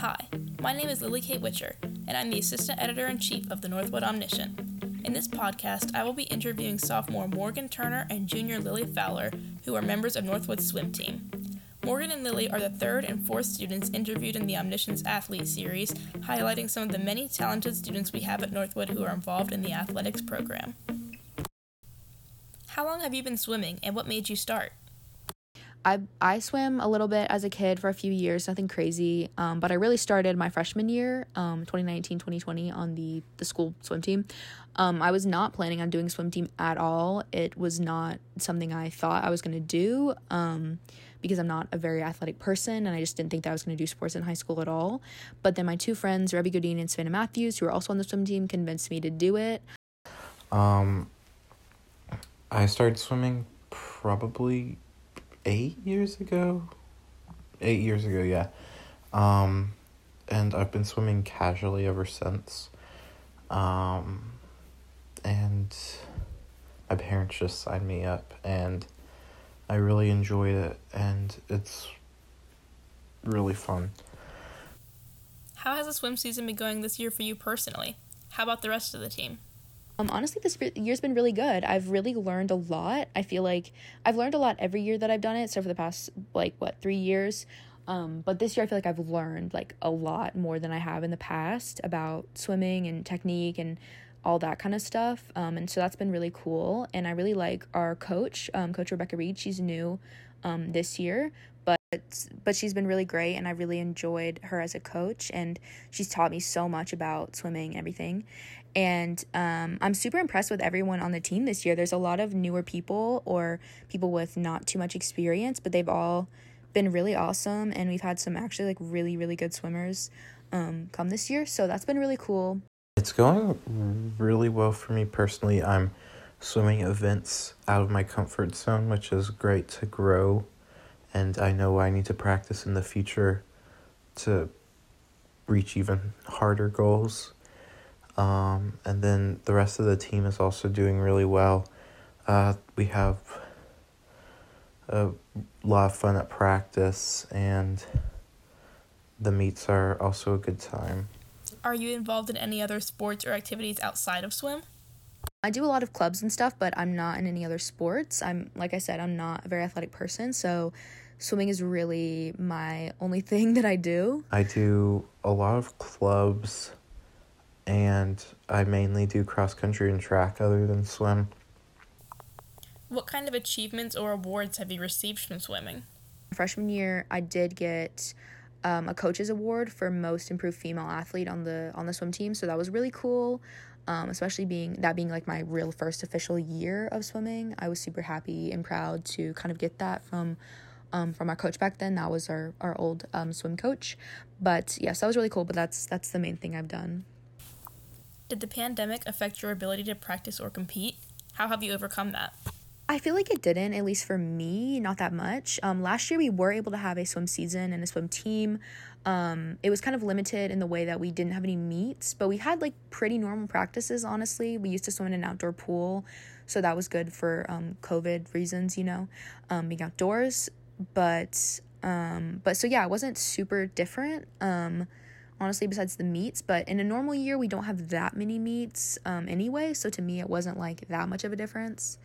Hi, my name is Lily Kate Witcher, and I'm the Assistant Editor in Chief of the Northwood Omniscient. In this podcast, I will be interviewing sophomore Morgan Turner and junior Lily Fowler, who are members of Northwood's swim team. Morgan and Lily are the third and fourth students interviewed in the Omniscient's Athlete Series, highlighting some of the many talented students we have at Northwood who are involved in the athletics program. How long have you been swimming, and what made you start? I I swam a little bit as a kid for a few years, nothing crazy. Um, but I really started my freshman year, um, 2019, 2020 on the the school swim team. Um, I was not planning on doing swim team at all. It was not something I thought I was going to do. Um, because I'm not a very athletic person and I just didn't think that I was going to do sports in high school at all. But then my two friends, Rebby Godin and Savannah Matthews, who are also on the swim team, convinced me to do it. Um, I started swimming probably eight years ago. Eight years ago, yeah. Um, and I've been swimming casually ever since. Um, and my parents just signed me up, and I really enjoyed it, and it's really fun. How has the swim season been going this year for you personally? How about the rest of the team? Um, honestly, this year's been really good. I've really learned a lot. I feel like I've learned a lot every year that I've done it. So for the past like what three years, um, but this year I feel like I've learned like a lot more than I have in the past about swimming and technique and all that kind of stuff. Um, and so that's been really cool. And I really like our coach, um, Coach Rebecca Reed. She's new um, this year, but but she's been really great, and I really enjoyed her as a coach. And she's taught me so much about swimming and everything. And um, I'm super impressed with everyone on the team this year. There's a lot of newer people or people with not too much experience, but they've all been really awesome. And we've had some actually like really, really good swimmers um, come this year. So that's been really cool. It's going really well for me personally. I'm swimming events out of my comfort zone, which is great to grow. And I know I need to practice in the future to reach even harder goals. Um, and then the rest of the team is also doing really well. Uh, we have a lot of fun at practice, and the meets are also a good time. Are you involved in any other sports or activities outside of swim? I do a lot of clubs and stuff, but I'm not in any other sports. I'm like I said, I'm not a very athletic person, so swimming is really my only thing that I do. I do a lot of clubs and I mainly do cross country and track other than swim. What kind of achievements or awards have you received from swimming? Freshman year, I did get um, a coach's award for most improved female athlete on the on the swim team, so that was really cool. Um, especially being that being like my real first official year of swimming, I was super happy and proud to kind of get that from um, from our coach back then. That was our our old um, swim coach, but yes, that was really cool. But that's that's the main thing I've done. Did the pandemic affect your ability to practice or compete? How have you overcome that? I feel like it didn't, at least for me, not that much. Um, last year we were able to have a swim season and a swim team. Um, it was kind of limited in the way that we didn't have any meets, but we had like pretty normal practices, honestly. We used to swim in an outdoor pool, so that was good for um, COVID reasons, you know, um, being outdoors. But um, but so yeah, it wasn't super different. Um, honestly, besides the meets. But in a normal year, we don't have that many meets um, anyway. So to me, it wasn't like that much of a difference.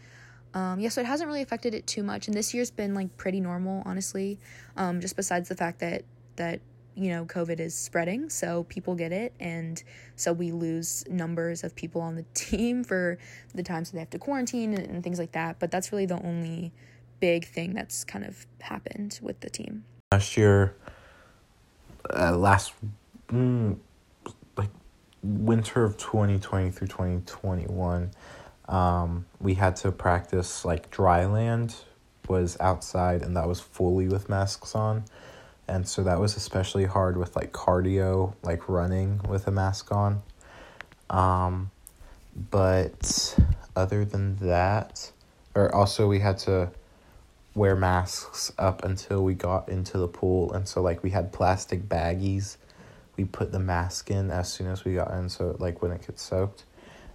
Um, yeah, so it hasn't really affected it too much. And this year's been like pretty normal, honestly. Just besides the fact that that you know COVID is spreading, so people get it, and so we lose numbers of people on the team for the times that they have to quarantine and, and things like that. But that's really the only big thing that's kind of happened with the team. Last year, uh, last mm, like winter of 2020 through 2021 um, we had to practice like dry land was outside and that was fully with masks on and so that was especially hard with like cardio like running with a mask on. Um, but other than that or also we had to wear masks up until we got into the pool. And so like we had plastic baggies. We put the mask in as soon as we got in so it like wouldn't get soaked.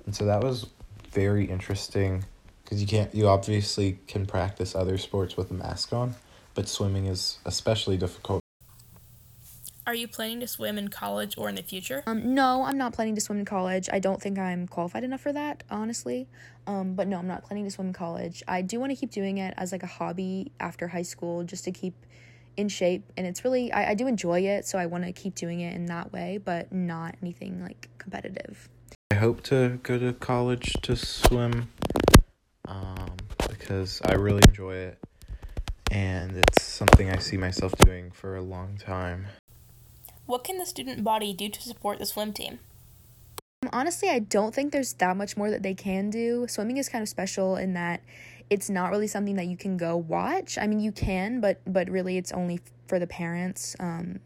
And so that was very interesting because you can't you obviously can practice other sports with a mask on but swimming is especially difficult Are you planning to swim in college or in the future? Um, no, I'm not planning to swim in college. I don't think I'm qualified enough for that, honestly. Um, but no, I'm not planning to swim in college. I do want to keep doing it as like a hobby after high school just to keep in shape. And it's really, I, I do enjoy it, so I want to keep doing it in that way, but not anything like competitive. I hope to go to college to swim um, because I really enjoy it and it's something I see myself doing for a long time. What can the student body do to support the swim team? Honestly, I don't think there's that much more that they can do. Swimming is kind of special in that it's not really something that you can go watch. I mean, you can, but but really it's only for the parents. Um,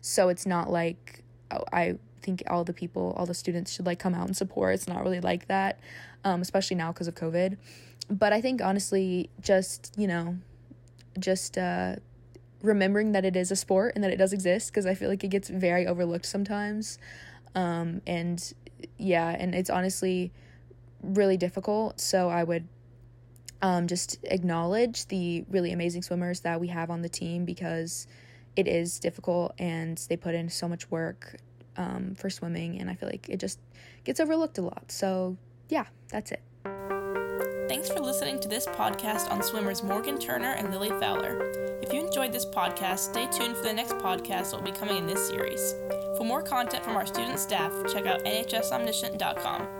so it's not like oh, I think all the people, all the students should like come out and support. It's not really like that, um, especially now because of COVID. But I think honestly, just you know, just uh, remembering that it is a sport and that it does exist because I feel like it gets very overlooked sometimes. Um, and yeah, and it's honestly really difficult. So I would um, just acknowledge the really amazing swimmers that we have on the team because it is difficult and they put in so much work um, for swimming. And I feel like it just gets overlooked a lot. So yeah, that's it. Thanks for listening to this podcast on swimmers Morgan Turner and Lily Fowler. If you enjoyed this podcast, stay tuned for the next podcast that will be coming in this series. For more content from our student staff, check out nhsomniscient.com.